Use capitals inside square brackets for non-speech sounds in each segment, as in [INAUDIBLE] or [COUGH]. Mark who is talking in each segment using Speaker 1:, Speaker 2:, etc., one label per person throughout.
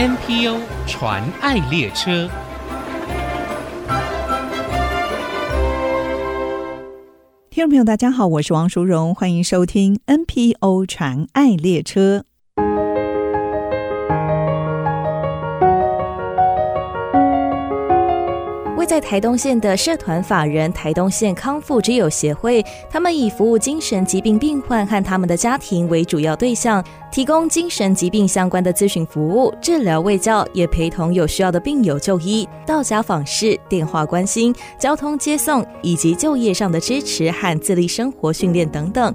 Speaker 1: NPO 传爱列车。
Speaker 2: 听众朋友，大家好，我是王淑荣，欢迎收听 NPO 传爱列车。
Speaker 3: 在台东县的社团法人台东县康复之友协会，他们以服务精神疾病病患和他们的家庭为主要对象，提供精神疾病相关的咨询服务、治疗卫教，也陪同有需要的病友就医、到家访视、电话关心、交通接送，以及就业上的支持和自立生活训练等等。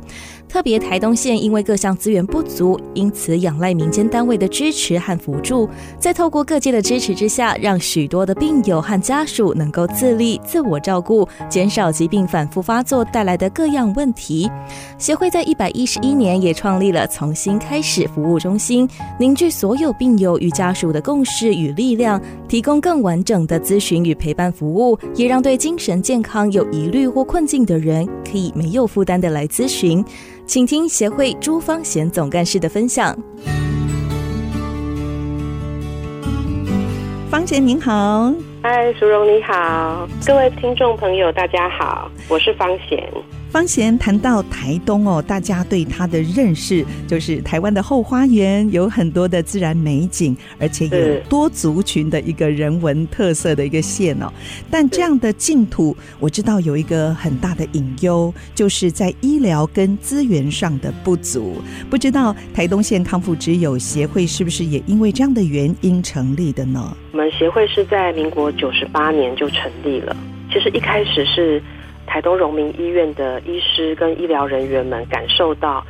Speaker 3: 特别台东县因为各项资源不足，因此仰赖民间单位的支持和辅助，在透过各界的支持之下，让许多的病友和家属能够自立、自我照顾，减少疾病反复发作带来的各样问题。协会在一百一十一年也创立了重新开始服务中心，凝聚所有病友与家属的共识与力量，提供更完整的咨询与陪伴服务，也让对精神健康有疑虑或困境的人可以没有负担的来咨询。请听协会朱芳贤总干事的分享。
Speaker 2: 芳贤您好，
Speaker 4: 嗨，淑荣你好，各位听众朋友大家好，我是芳贤。
Speaker 2: 芳贤谈到台东哦，大家对它的认识就是台湾的后花园，有很多的自然美景，而且有多族群的一个人文特色的一个县哦。但这样的净土，我知道有一个很大的隐忧，就是在医疗跟资源上的不足。不知道台东县康复之友协会是不是也因为这样的原因成立的呢？
Speaker 4: 我们协会是在民国九十八年就成立了，其实一开始是。台东荣民医院的医师跟医疗人员们感受到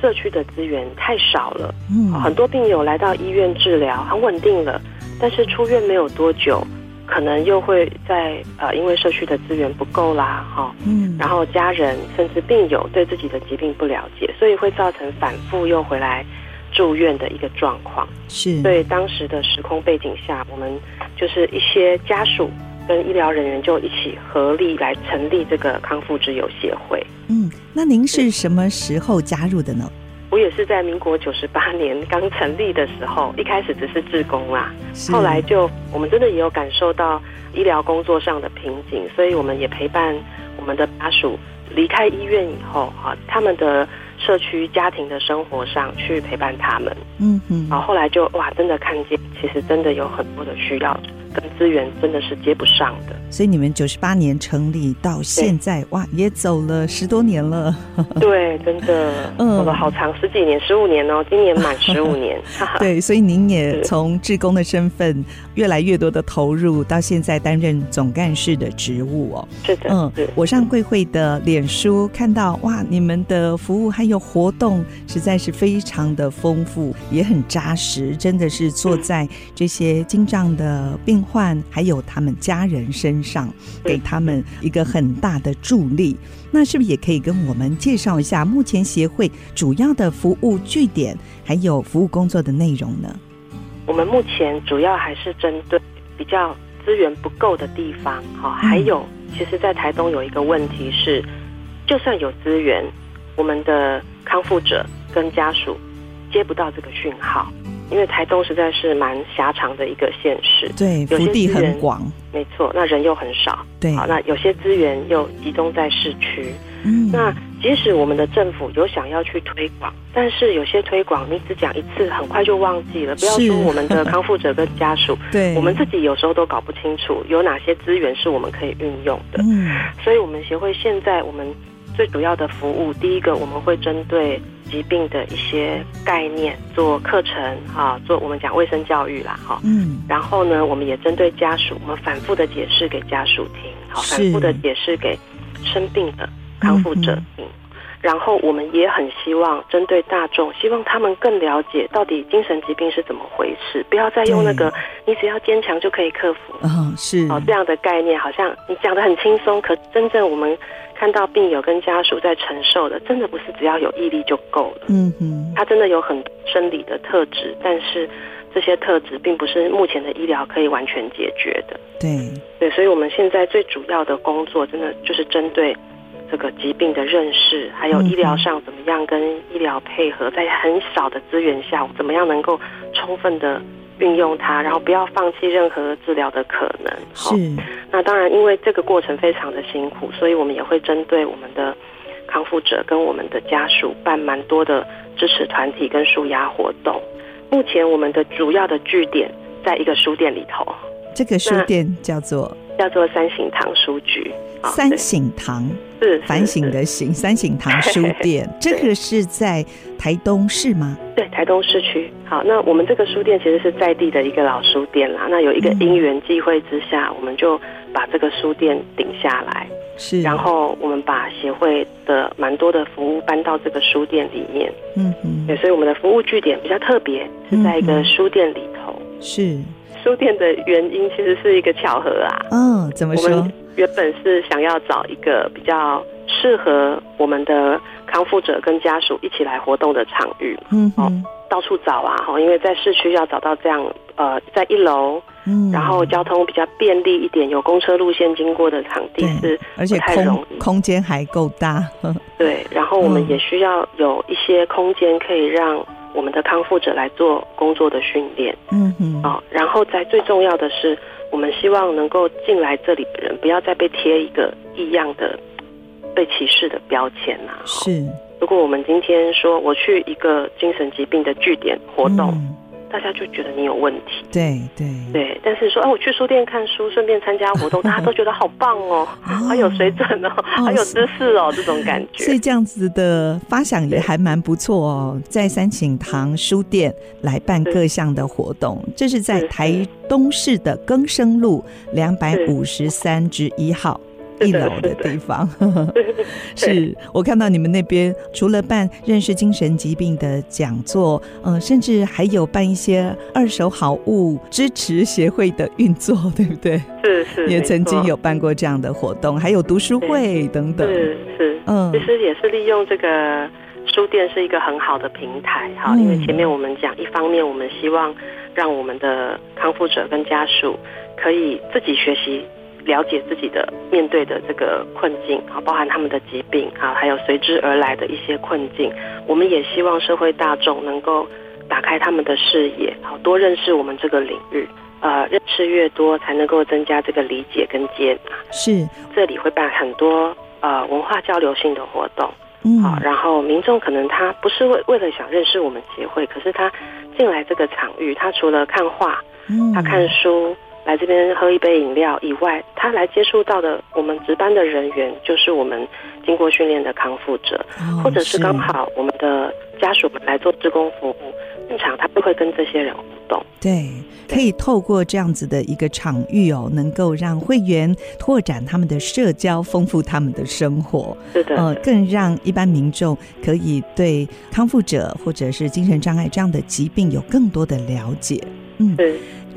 Speaker 4: 社区的资源太少了，嗯，很多病友来到医院治疗很稳定了，但是出院没有多久，可能又会在呃，因为社区的资源不够啦，哈，嗯，然后家人甚至病友对自己的疾病不了解，所以会造成反复又回来住院的一个状况。
Speaker 2: 是，
Speaker 4: 所以当时的时空背景下，我们就是一些家属。跟医疗人员就一起合力来成立这个康复之友协会。
Speaker 2: 嗯，那您是什么时候加入的呢？
Speaker 4: 我也是在民国九十八年刚成立的时候，一开始只是志工啦，后来就我们真的也有感受到医疗工作上的瓶颈，所以我们也陪伴我们的家属离开医院以后，哈，他们的社区家庭的生活上去陪伴他们。嗯嗯，然后后来就哇，真的看见其实真的有很多的需要。跟资源真的是接不上的，
Speaker 2: 所以你们九十八年成立到现在，哇，也走了十多年了。[LAUGHS]
Speaker 4: 对，真的，嗯，走了好长十几年，十五年哦，今年满十五年。[LAUGHS]
Speaker 2: 对，所以您也从志工的身份越来越多的投入，到现在担任总干事的职务哦。
Speaker 4: 是的，
Speaker 2: 嗯，我上贵会的脸书看到，哇，你们的服务还有活动实在是非常的丰富，也很扎实，真的是坐在这些精障的病患还有他们家人身上，给他们一个很大的助力。那是不是也可以跟我们介绍一下目前协会主要的服务据点，还有服务工作的内容呢？
Speaker 4: 我们目前主要还是针对比较资源不够的地方，好，还有，其实，在台东有一个问题是，就算有资源，我们的康复者跟家属接不到这个讯号。因为台东实在是蛮狭长的一个县市，
Speaker 2: 对，有些幅地很广，
Speaker 4: 没错，那人又很少，
Speaker 2: 对，
Speaker 4: 好，那有些资源又集中在市区，嗯，那即使我们的政府有想要去推广，但是有些推广你只讲一次，很快就忘记了。不要说我们的康复者跟家属，[LAUGHS] 对，我们自己有时候都搞不清楚有哪些资源是我们可以运用的，嗯，所以我们协会现在我们最主要的服务，第一个我们会针对。疾病的一些概念做课程哈，做我们讲卫生教育啦哈，嗯，然后呢，我们也针对家属，我们反复的解释给家属听，好，反复的解释给生病的康复者听，嗯，然后我们也很希望针对大众，希望他们更了解到底精神疾病是怎么回事，不要再用那个你只要坚强就可以克服，
Speaker 2: 嗯，是
Speaker 4: 哦这样的概念，好像你讲的很轻松，可真正我们。看到病友跟家属在承受的，真的不是只要有毅力就够了。嗯哼，他真的有很生理的特质，但是这些特质并不是目前的医疗可以完全解决的。
Speaker 2: 对
Speaker 4: 对，所以我们现在最主要的工作，真的就是针对这个疾病的认识，还有医疗上怎么样跟医疗配合，在很少的资源下，怎么样能够充分的运用它，然后不要放弃任何治疗的可能。
Speaker 2: 是。
Speaker 4: 那当然，因为这个过程非常的辛苦，所以我们也会针对我们的康复者跟我们的家属办蛮多的支持团体跟舒压活动。目前我们的主要的据点在一个书店里头。
Speaker 2: 这个书店叫做
Speaker 4: 叫做三省堂书局。
Speaker 2: 三省堂
Speaker 4: 是
Speaker 2: 反省的省，三省堂书店。[LAUGHS] 这个是在台东市吗？
Speaker 4: 对，台东市区。好，那我们这个书店其实是在地的一个老书店啦。那有一个因缘际会之下，我们就把这个书店顶下来。
Speaker 2: 是，
Speaker 4: 然后我们把协会的蛮多的服务搬到这个书店里面。
Speaker 2: 嗯嗯。
Speaker 4: 对，所以我们的服务据点比较特别，是在一个书店里头。
Speaker 2: 是。
Speaker 4: 书店的原因其实是一个巧合啊。
Speaker 2: 嗯，怎么说？
Speaker 4: 原本是想要找一个比较适合我们的康复者跟家属一起来活动的场域，
Speaker 2: 嗯，
Speaker 4: 哦，到处找啊，哈，因为在市区要找到这样，呃，在一楼，嗯，然后交通比较便利一点，有公车路线经过的场地是，
Speaker 2: 而且太容易。空间还够大，[LAUGHS]
Speaker 4: 对，然后我们也需要有一些空间可以让我们的康复者来做工作的训练，
Speaker 2: 嗯嗯，
Speaker 4: 哦，然后在最重要的是。我们希望能够进来这里的人，不要再被贴一个异样的、被歧视的标签啊。
Speaker 2: 是，
Speaker 4: 如果我们今天说我去一个精神疾病的据点活动。嗯大家就觉得你有问题，
Speaker 2: 对对
Speaker 4: 对。但是说，哎，我去书店看书，顺便参加活动，大家 [LAUGHS] 都觉得好棒哦，好有水准哦，好有知识哦，这种感觉。
Speaker 2: 所以这样子的发想也还蛮不错哦，在三请堂书店来办各项的活动，这是在台东市的更生路两百五十三之一号。一楼的地方，[LAUGHS] 是我看到你们那边除了办认识精神疾病的讲座，嗯、呃，甚至还有办一些二手好物支持协会的运作，对不对？
Speaker 4: 是是，
Speaker 2: 也曾经有办过这样的活动，还有读书会等等。
Speaker 4: 是是，嗯，其实也是利用这个书店是一个很好的平台，哈，因为前面我们讲，一方面我们希望让我们的康复者跟家属可以自己学习。了解自己的面对的这个困境啊，包含他们的疾病啊，还有随之而来的一些困境。我们也希望社会大众能够打开他们的视野，好多认识我们这个领域。呃，认识越多，才能够增加这个理解跟接纳。
Speaker 2: 是，
Speaker 4: 这里会办很多呃文化交流性的活动。
Speaker 2: 嗯，
Speaker 4: 好，然后民众可能他不是为为了想认识我们协会，可是他进来这个场域，他除了看画，嗯，他看书。来这边喝一杯饮料以外，他来接触到的我们值班的人员，就是我们经过训练的康复者，
Speaker 2: 哦、
Speaker 4: 或者是刚好我们的家属们来做志工服务，现场他不会跟这些人互动。
Speaker 2: 对，可以透过这样子的一个场域哦，能够让会员拓展他们的社交，丰富他们的生活。
Speaker 4: 是的，
Speaker 2: 呃，更让一般民众可以对康复者或者是精神障碍这样的疾病有更多的了解。嗯。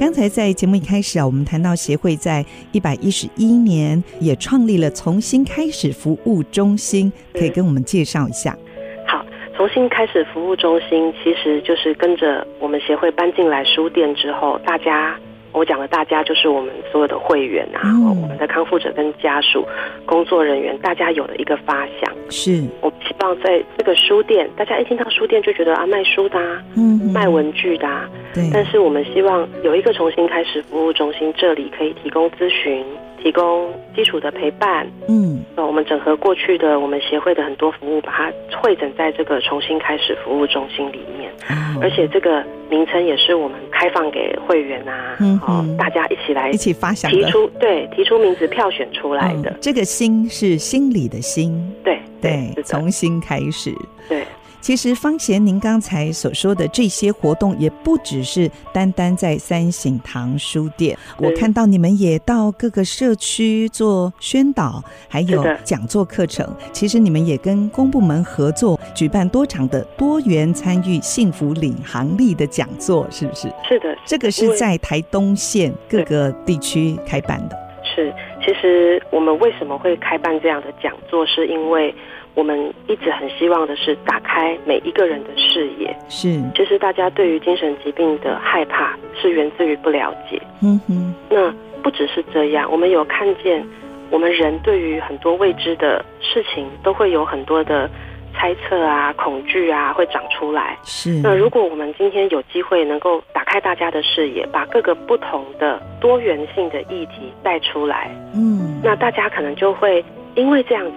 Speaker 2: 刚才在节目一开始啊，我们谈到协会在一百一十一年也创立了重新开始服务中心，可以跟我们介绍一下？
Speaker 4: 好，重新开始服务中心其实就是跟着我们协会搬进来书店之后，大家。我讲的大家就是我们所有的会员啊，嗯、我们的康复者跟家属、工作人员，大家有了一个发想，
Speaker 2: 是
Speaker 4: 我希望在这个书店，大家一听到书店就觉得啊，卖书的、啊，
Speaker 2: 嗯，
Speaker 4: 卖文具的、啊，
Speaker 2: 对。
Speaker 4: 但是我们希望有一个重新开始服务中心，这里可以提供咨询。提供基础的陪伴，
Speaker 2: 嗯，
Speaker 4: 那我们整合过去的我们协会的很多服务，把它汇整在这个重新开始服务中心里面。
Speaker 2: 哦、
Speaker 4: 而且这个名称也是我们开放给会员啊，
Speaker 2: 嗯，
Speaker 4: 哦，大家一起来
Speaker 2: 一起发想
Speaker 4: 提出，对，提出名字票选出来的。
Speaker 2: 嗯、这个心是心里的心，
Speaker 4: 对
Speaker 2: 对，从新开始，
Speaker 4: 对。
Speaker 2: 其实方贤，您刚才所说的这些活动，也不只是单单在三省堂书店。我看到你们也到各个社区做宣导，还有讲座课程。其实你们也跟公部门合作，举办多场的多元参与幸福领航力的讲座，是不是？
Speaker 4: 是的，
Speaker 2: 这个是在台东县各个地区开办的。
Speaker 4: 是，其实我们为什么会开办这样的讲座，是因为。我们一直很希望的是打开每一个人的视野。
Speaker 2: 是，
Speaker 4: 其实大家对于精神疾病的害怕是源自于不了解。
Speaker 2: 嗯哼。
Speaker 4: 那不只是这样，我们有看见，我们人对于很多未知的事情都会有很多的猜测啊、恐惧啊会长出来。
Speaker 2: 是。
Speaker 4: 那如果我们今天有机会能够打开大家的视野，把各个不同的多元性的议题带出来，
Speaker 2: 嗯，
Speaker 4: 那大家可能就会因为这样子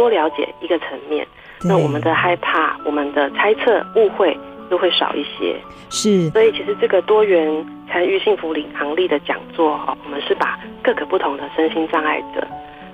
Speaker 4: 多了解一个层面，那我们的害怕、我们的猜测、误会就会少一些。
Speaker 2: 是。
Speaker 4: 所以其实这个多元参与幸福领航力的讲座哈，我们是把各个不同的身心障碍者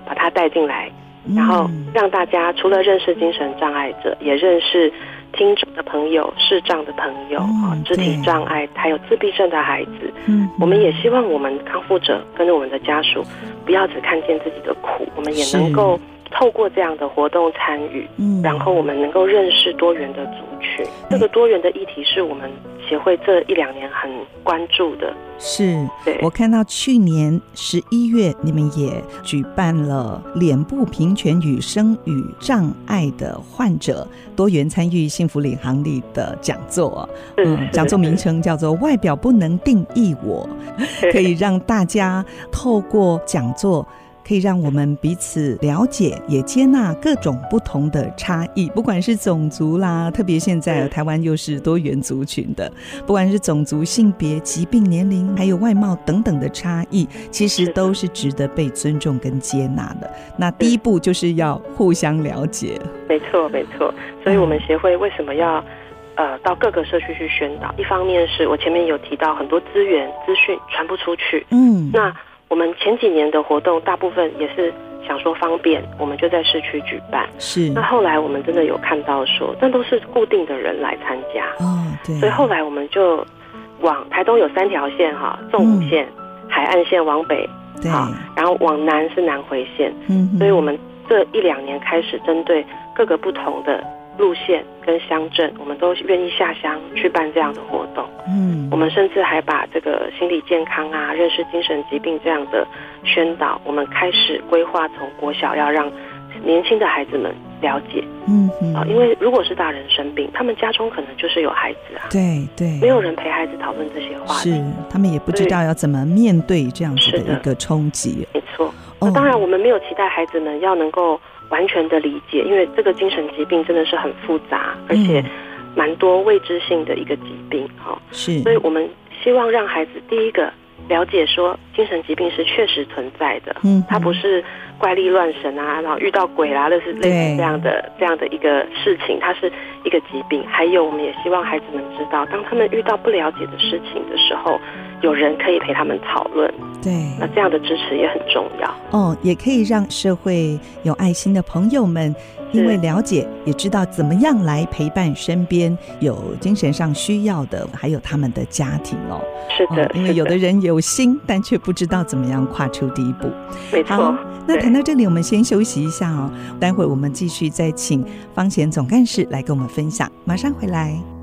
Speaker 4: 把它带进来。然后让大家除了认识精神障碍者，也认识听障的朋友、视障的朋友啊、嗯，肢体障碍，还有自闭症的孩子。嗯，我们也希望我们康复者跟着我们的家属，不要只看见自己的苦，我们也能够透过这样的活动参与，嗯，然后我们能够认识多元的族群。这个多元的议题是我们协会这一两年很关注的。
Speaker 2: 是，我看到去年十一月，你们也举办了脸部平权与生与障碍的患者多元参与幸福领航力的讲座。嗯，讲座名称叫做“外表不能定义我”，[LAUGHS] 可以让大家透过讲座。可以让我们彼此了解，也接纳各种不同的差异，不管是种族啦，特别现在台湾又是多元族群的，不管是种族、性别、疾病、年龄，还有外貌等等的差异，其实都是值得被尊重跟接纳的。那第一步就是要互相了解。
Speaker 4: 没错，没错。所以我们协会为什么要呃到各个社区去宣导？一方面是我前面有提到很多资源资讯传不出去，嗯，那。我们前几年的活动，大部分也是想说方便，我们就在市区举办。
Speaker 2: 是。
Speaker 4: 那后来我们真的有看到说，那都是固定的人来参加。
Speaker 2: 哦，对。
Speaker 4: 所以后来我们就往台东有三条线哈，纵五线、嗯、海岸线往北，
Speaker 2: 对。
Speaker 4: 然后往南是南回线。嗯。所以我们这一两年开始针对各个不同的。路线跟乡镇，我们都愿意下乡去办这样的活动。嗯，我们甚至还把这个心理健康啊、认识精神疾病这样的宣导，我们开始规划从国小要让年轻的孩子们了解。嗯啊，因为如果是大人生病，他们家中可能就是有孩子啊。
Speaker 2: 对对，
Speaker 4: 没有人陪孩子讨论这些话题，
Speaker 2: 是他们也不知道要怎么面对这样子的一个冲击。
Speaker 4: 没错，那当然我们没有期待孩子们要能够。完全的理解，因为这个精神疾病真的是很复杂，而且蛮多未知性的一个疾病哈。
Speaker 2: 是，
Speaker 4: 所以我们希望让孩子第一个了解说，精神疾病是确实存在的，嗯，它不是怪力乱神啊，然后遇到鬼啦，类似类似这样的这样的一个事情，它是一个疾病。还有，我们也希望孩子们知道，当他们遇到不了解的事情的时候，有人可以陪他们讨论。
Speaker 2: 对，
Speaker 4: 那这样的支持也很重要
Speaker 2: 哦，也可以让社会有爱心的朋友们，因为了解，也知道怎么样来陪伴身边有精神上需要的，还有他们的家庭哦。
Speaker 4: 是的，
Speaker 2: 哦、因为有的人有心，但却不知道怎么样跨出第一步。
Speaker 4: 没错。
Speaker 2: 那谈到这里，我们先休息一下哦，待会我们继续再请方贤总干事来跟我们分享，马上回来。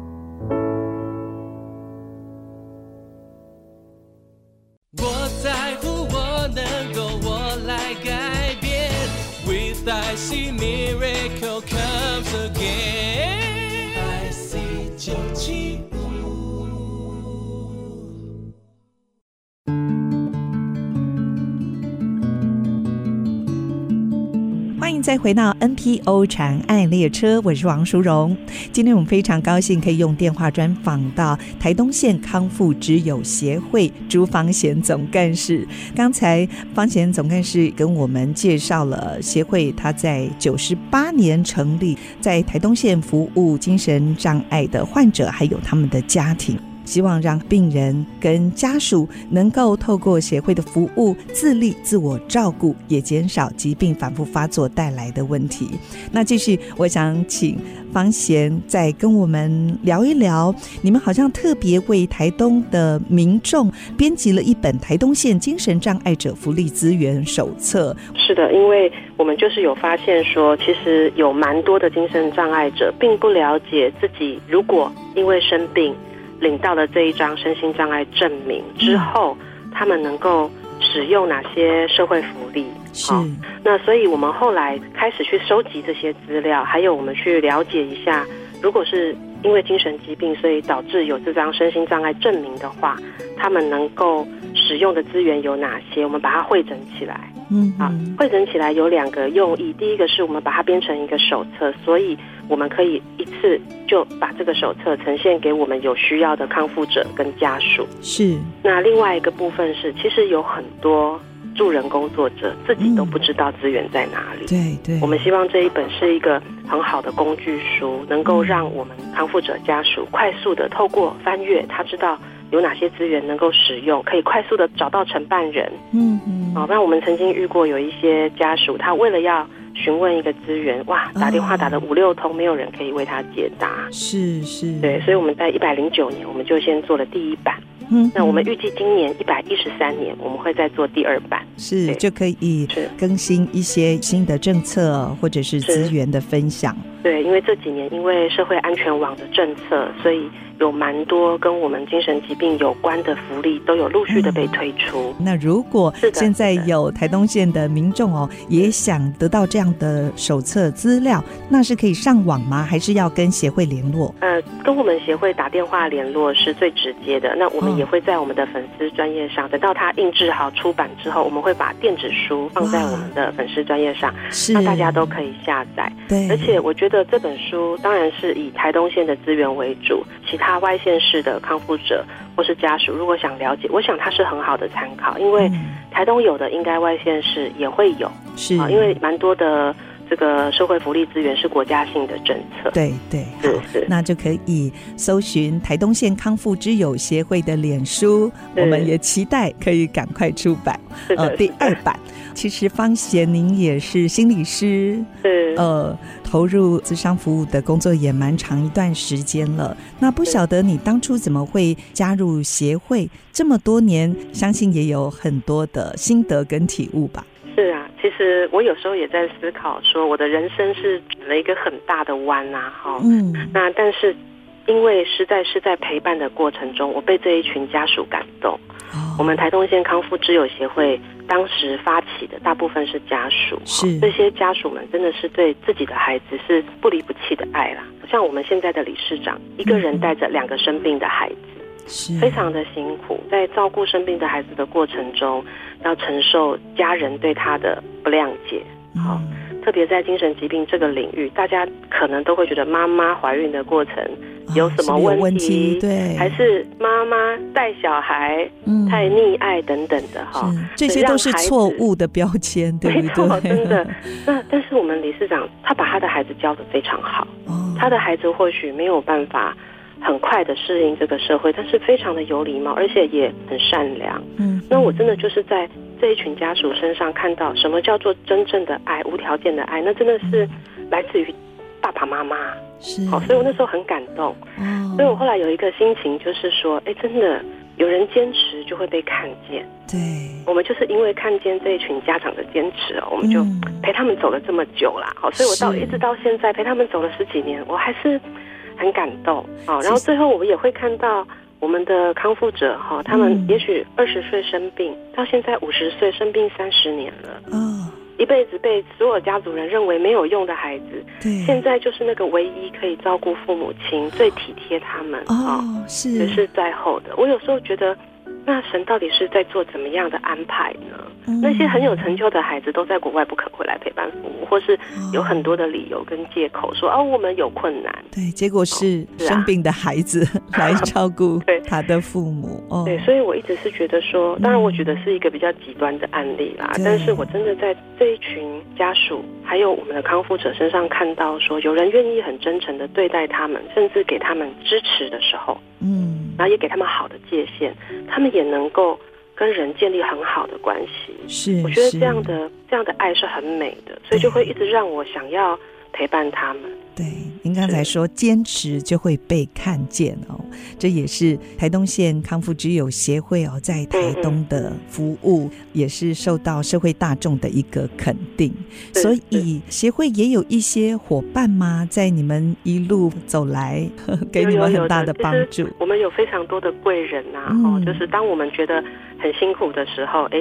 Speaker 2: 再回到 NPO 长爱列车，我是王淑荣。今天我们非常高兴可以用电话专访到台东县康复之友协会朱方贤总干事。刚才方贤总干事跟我们介绍了协会，他在九十八年成立，在台东县服务精神障碍的患者，还有他们的家庭。希望让病人跟家属能够透过协会的服务自立自我照顾，也减少疾病反复发作带来的问题。那继续，我想请方贤再跟我们聊一聊，你们好像特别为台东的民众编辑了一本《台东县精神障碍者福利资源手册》。
Speaker 4: 是的，因为我们就是有发现说，其实有蛮多的精神障碍者并不了解自己，如果因为生病。领到了这一张身心障碍证明之后，他们能够使用哪些社会福利？
Speaker 2: 是。
Speaker 4: 那所以我们后来开始去收集这些资料，还有我们去了解一下，如果是因为精神疾病，所以导致有这张身心障碍证明的话，他们能够使用的资源有哪些？我们把它汇整起来。
Speaker 2: 嗯，
Speaker 4: 啊，汇整起来有两个用意，第一个是我们把它编成一个手册，所以我们可以一次就把这个手册呈现给我们有需要的康复者跟家属。
Speaker 2: 是。
Speaker 4: 那另外一个部分是，其实有很多助人工作者自己都不知道资源在哪里。
Speaker 2: 嗯、对对。
Speaker 4: 我们希望这一本是一个很好的工具书，能够让我们康复者家属快速的透过翻阅，他知道有哪些资源能够使用，可以快速的找到承办人。
Speaker 2: 嗯嗯。
Speaker 4: 哦，那我们曾经遇过有一些家属，他为了要询问一个资源，哇，打电话打了五六通，没有人可以为他解答。
Speaker 2: 是是，
Speaker 4: 对，所以我们在一百零九年，我们就先做了第一版。嗯，那我们预计今年一百一十三年，我们会再做第二版，
Speaker 2: 是就可以更新一些新的政策或者是。资源的分享。
Speaker 4: 对，因为这几年因为社会安全网的政策，所以。有蛮多跟我们精神疾病有关的福利都有陆续的被推出。
Speaker 2: 嗯、那如果现在有台东县的民众哦，也想得到这样的手册资料，那是可以上网吗？还是要跟协会联络？
Speaker 4: 呃，跟我们协会打电话联络是最直接的。那我们也会在我们的粉丝专业上，等到它印制好出版之后，我们会把电子书放在我们的粉丝专业上，那大家都可以下载。
Speaker 2: 对，
Speaker 4: 而且我觉得这本书当然是以台东县的资源为主，其他。外县市的康复者或是家属，如果想了解，我想它是很好的参考，因为台东有的，应该外县市也会有，
Speaker 2: 是啊，
Speaker 4: 因为蛮多的这个社会福利资源是国家性的政策，
Speaker 2: 对对，是是，那就可以搜寻台东县康复之友协会的脸书，我们也期待可以赶快出版呃第二版。其实方贤您也是心理师，
Speaker 4: 是
Speaker 2: 呃。投入咨商服务的工作也蛮长一段时间了，那不晓得你当初怎么会加入协会？这么多年，相信也有很多的心得跟体悟吧。
Speaker 4: 其实我有时候也在思考，说我的人生是转了一个很大的弯啊，哈，嗯，那但是因为实在是在陪伴的过程中，我被这一群家属感动。哦，我们台东县康复之友协会。当时发起的大部分是家属，
Speaker 2: 是
Speaker 4: 这些家属们真的是对自己的孩子是不离不弃的爱啦。像我们现在的理事长，一个人带着两个生病的孩子，
Speaker 2: 是
Speaker 4: 非常的辛苦，在照顾生病的孩子的过程中，要承受家人对他的不谅解。好，特别在精神疾病这个领域，大家可能都会觉得妈妈怀孕的过程。有什么问题？哦、问题对，还是妈妈带小孩太溺爱等等的哈、嗯，
Speaker 2: 这些都是错误的标签，对不对？
Speaker 4: 真的。[LAUGHS] 那但是我们理事长他把他的孩子教得非常好，哦、他的孩子或许没有办法很快的适应这个社会，但是非常的有礼貌，而且也很善良。嗯，那我真的就是在这一群家属身上看到什么叫做真正的爱，无条件的爱，那真的是来自于爸爸妈妈。
Speaker 2: 是，
Speaker 4: 好，所以我那时候很感动。哦，所以我后来有一个心情，就是说，哎，真的有人坚持就会被看见。
Speaker 2: 对，
Speaker 4: 我们就是因为看见这一群家长的坚持哦，我们就陪他们走了这么久啦。好，所以我到一直到现在陪他们走了十几年，我还是很感动。啊，然后最后我们也会看到我们的康复者哈，他们也许二十岁生病，到现在五十岁生病三十年了。哦。一辈子被所有家族人认为没有用的孩子，
Speaker 2: 对，
Speaker 4: 现在就是那个唯一可以照顾父母亲、最体贴他们
Speaker 2: 哦，是，
Speaker 4: 也是在后的。我有时候觉得，那神到底是在做怎么样的安排呢？嗯、那些很有成就的孩子都在国外不肯回来陪伴父母，或是有很多的理由跟借口说哦，哦，我们有困难。
Speaker 2: 对，结果是生病的孩子 [LAUGHS] 来 [LAUGHS] 照顾他的父母。哦，
Speaker 4: 对，所以我一直是觉得说，当然我觉得是一个比较极端的案例啦，嗯、但是我真的在这一群家属还有我们的康复者身上看到说，有人愿意很真诚的对待他们，甚至给他们支持的时候，嗯，然后也给他们好的界限，他们也能够。跟人建立很好的关系，
Speaker 2: 是，
Speaker 4: 我觉得这样的这样的爱是很美的，所以就会一直让我想要陪伴他们。
Speaker 2: 对，您刚才说坚持就会被看见哦，这也是台东县康复之友协会哦，在台东的服务也是受到社会大众的一个肯定。所以协会也有一些伙伴吗？在你们一路走来，[LAUGHS] 给你们很大的帮助。
Speaker 4: 我们有非常多的贵人呐，哦，就是当我们觉得很辛苦的时候，哎，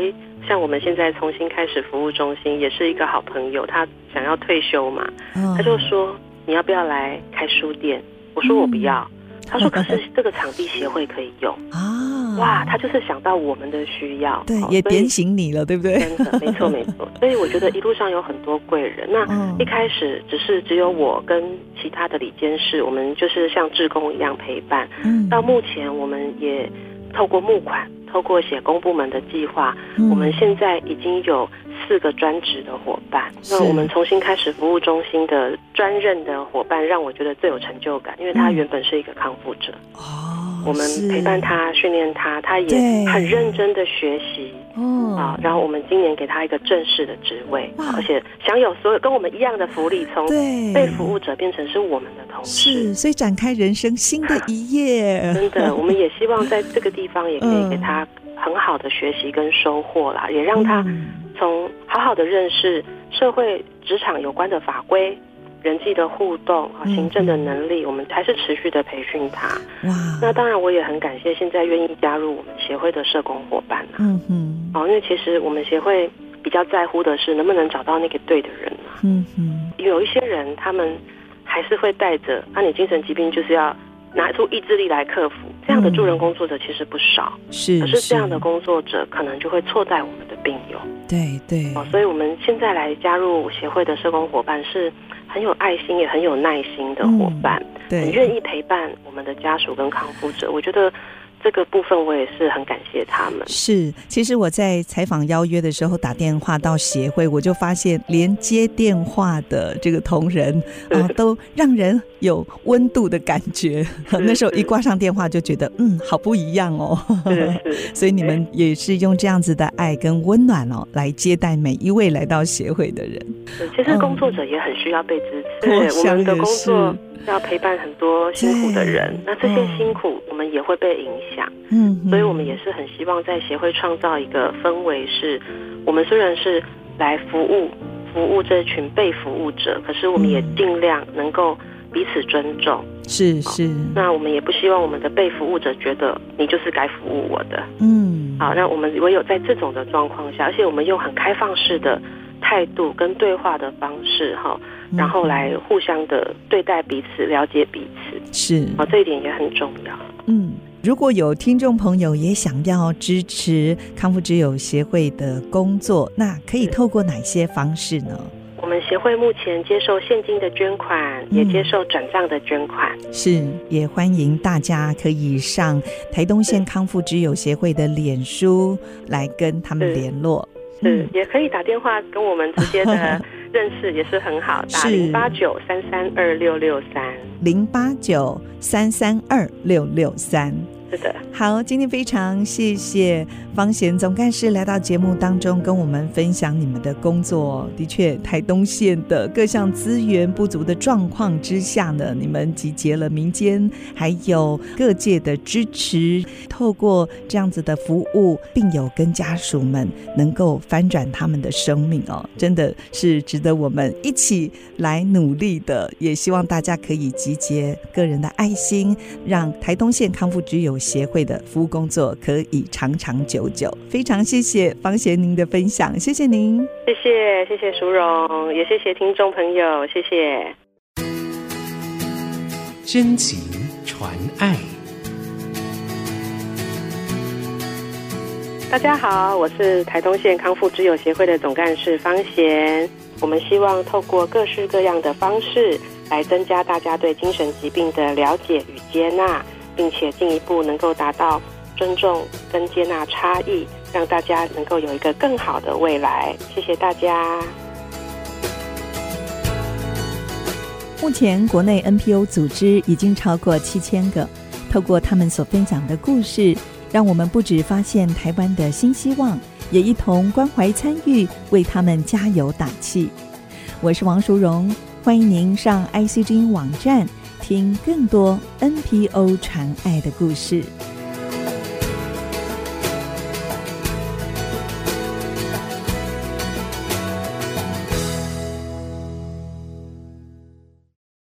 Speaker 4: 像我们现在重新开始服务中心，也是一个好朋友，他想要退休嘛，他就说。你要不要来开书店？我说我不要。嗯、他说 [LAUGHS] 可是这个场地协会可以用啊。哇，他就是想到我们的需要，
Speaker 2: 对，也点醒你了，对不对？
Speaker 4: 真的，没错没错。所以我觉得一路上有很多贵人。那一开始只是只有我跟其他的理监事，我们就是像志工一样陪伴。嗯，到目前我们也透过募款，透过写公部门的计划，我们现在已经有。四个专职的伙伴，那我们重新开始服务中心的专任的伙伴，让我觉得最有成就感，因为他原本是一个康复者。哦，我们陪伴他，训练他，他也很认真的学习。哦，啊，然后我们今年给他一个正式的职位，而且享有所有跟我们一样的福利，从被服务者变成是我们的同事，
Speaker 2: 是，所以展开人生新的一页。[LAUGHS]
Speaker 4: 真的，我们也希望在这个地方也可以给他很好的学习跟收获啦，也让他。从好好的认识社会、职场有关的法规、人际的互动啊、行政的能力，嗯、我们还是持续的培训他。哇！那当然，我也很感谢现在愿意加入我们协会的社工伙伴啊。嗯嗯。哦，因为其实我们协会比较在乎的是能不能找到那个对的人啊。嗯嗯。有一些人，他们还是会带着啊，你精神疾病就是要拿出意志力来克服。这样的助人工作者其实不少，是，可是这样的工作者可能就会错在我们的病友。
Speaker 2: 对对，
Speaker 4: 哦，所以我们现在来加入协会的社工伙伴是很有爱心也很有耐心的伙伴，嗯、对，很愿意陪伴我们的家属跟康复者。我觉得。这个部分我也是很感谢他们。
Speaker 2: 是，其实我在采访邀约的时候打电话到协会，我就发现连接电话的这个同仁 [LAUGHS] 啊，都让人有温度的感觉。[LAUGHS] 那时候一挂上电话就觉得，嗯，好不一样哦。[LAUGHS] 所以你们也是用这样子的爱跟温暖哦，来接待每一位来到协会的人。
Speaker 4: 其实工作者也很需要被支持。对，我们的工作。要陪伴很多辛苦的人，那这些辛苦我们也会被影响，嗯，所以我们也是很希望在协会创造一个氛围，是我们虽然是来服务服务这群被服务者，可是我们也尽量能够彼此尊重，
Speaker 2: 是是。
Speaker 4: 那我们也不希望我们的被服务者觉得你就是该服务我的，嗯，好，那我们唯有在这种的状况下，而且我们用很开放式的态度跟对话的方式，哈。然后来互相的对待彼此，了解彼此，是哦，这一点也很重要。
Speaker 2: 嗯，如果有听众朋友也想要支持康复之友协会的工作，那可以透过哪些方式呢？
Speaker 4: 我们协会目前接受现金的捐款，也接受转账的捐款。
Speaker 2: 嗯，是，也欢迎大家可以上台东县康复之友协会的脸书来跟他们联络。
Speaker 4: 是，也可以打电话跟我们直接的 [LAUGHS] 认识，也是很好，打零八九三三二六六三。
Speaker 2: 零八九三三二六六三。
Speaker 4: 是的，
Speaker 2: 好，今天非常谢谢方贤总干事来到节目当中，跟我们分享你们的工作。的确，台东县的各项资源不足的状况之下呢，你们集结了民间还有各界的支持，透过这样子的服务，并有跟家属们能够翻转他们的生命哦，真的是值得我们一起来努力的。也希望大家可以集结个人的爱心，让台东县康复局有协会的服务工作可以长长久久，非常谢谢方贤您的分享，谢谢您，
Speaker 4: 谢谢谢谢淑荣，也谢谢听众朋友，谢谢。
Speaker 1: 真情传爱，
Speaker 4: 大家好，我是台东县康复之友协会的总干事方贤，我们希望透过各式各样的方式来增加大家对精神疾病的了解与接纳。并且进一步能够达到尊重跟接纳差异，让大家能够有一个更好的未来。谢谢大家。
Speaker 2: 目前国内 NPO 组织已经超过七千个，透过他们所分享的故事，让我们不止发现台湾的新希望，也一同关怀参与，为他们加油打气。我是王淑荣，欢迎您上 ICG 网站。听更多 NPO 传爱的故事。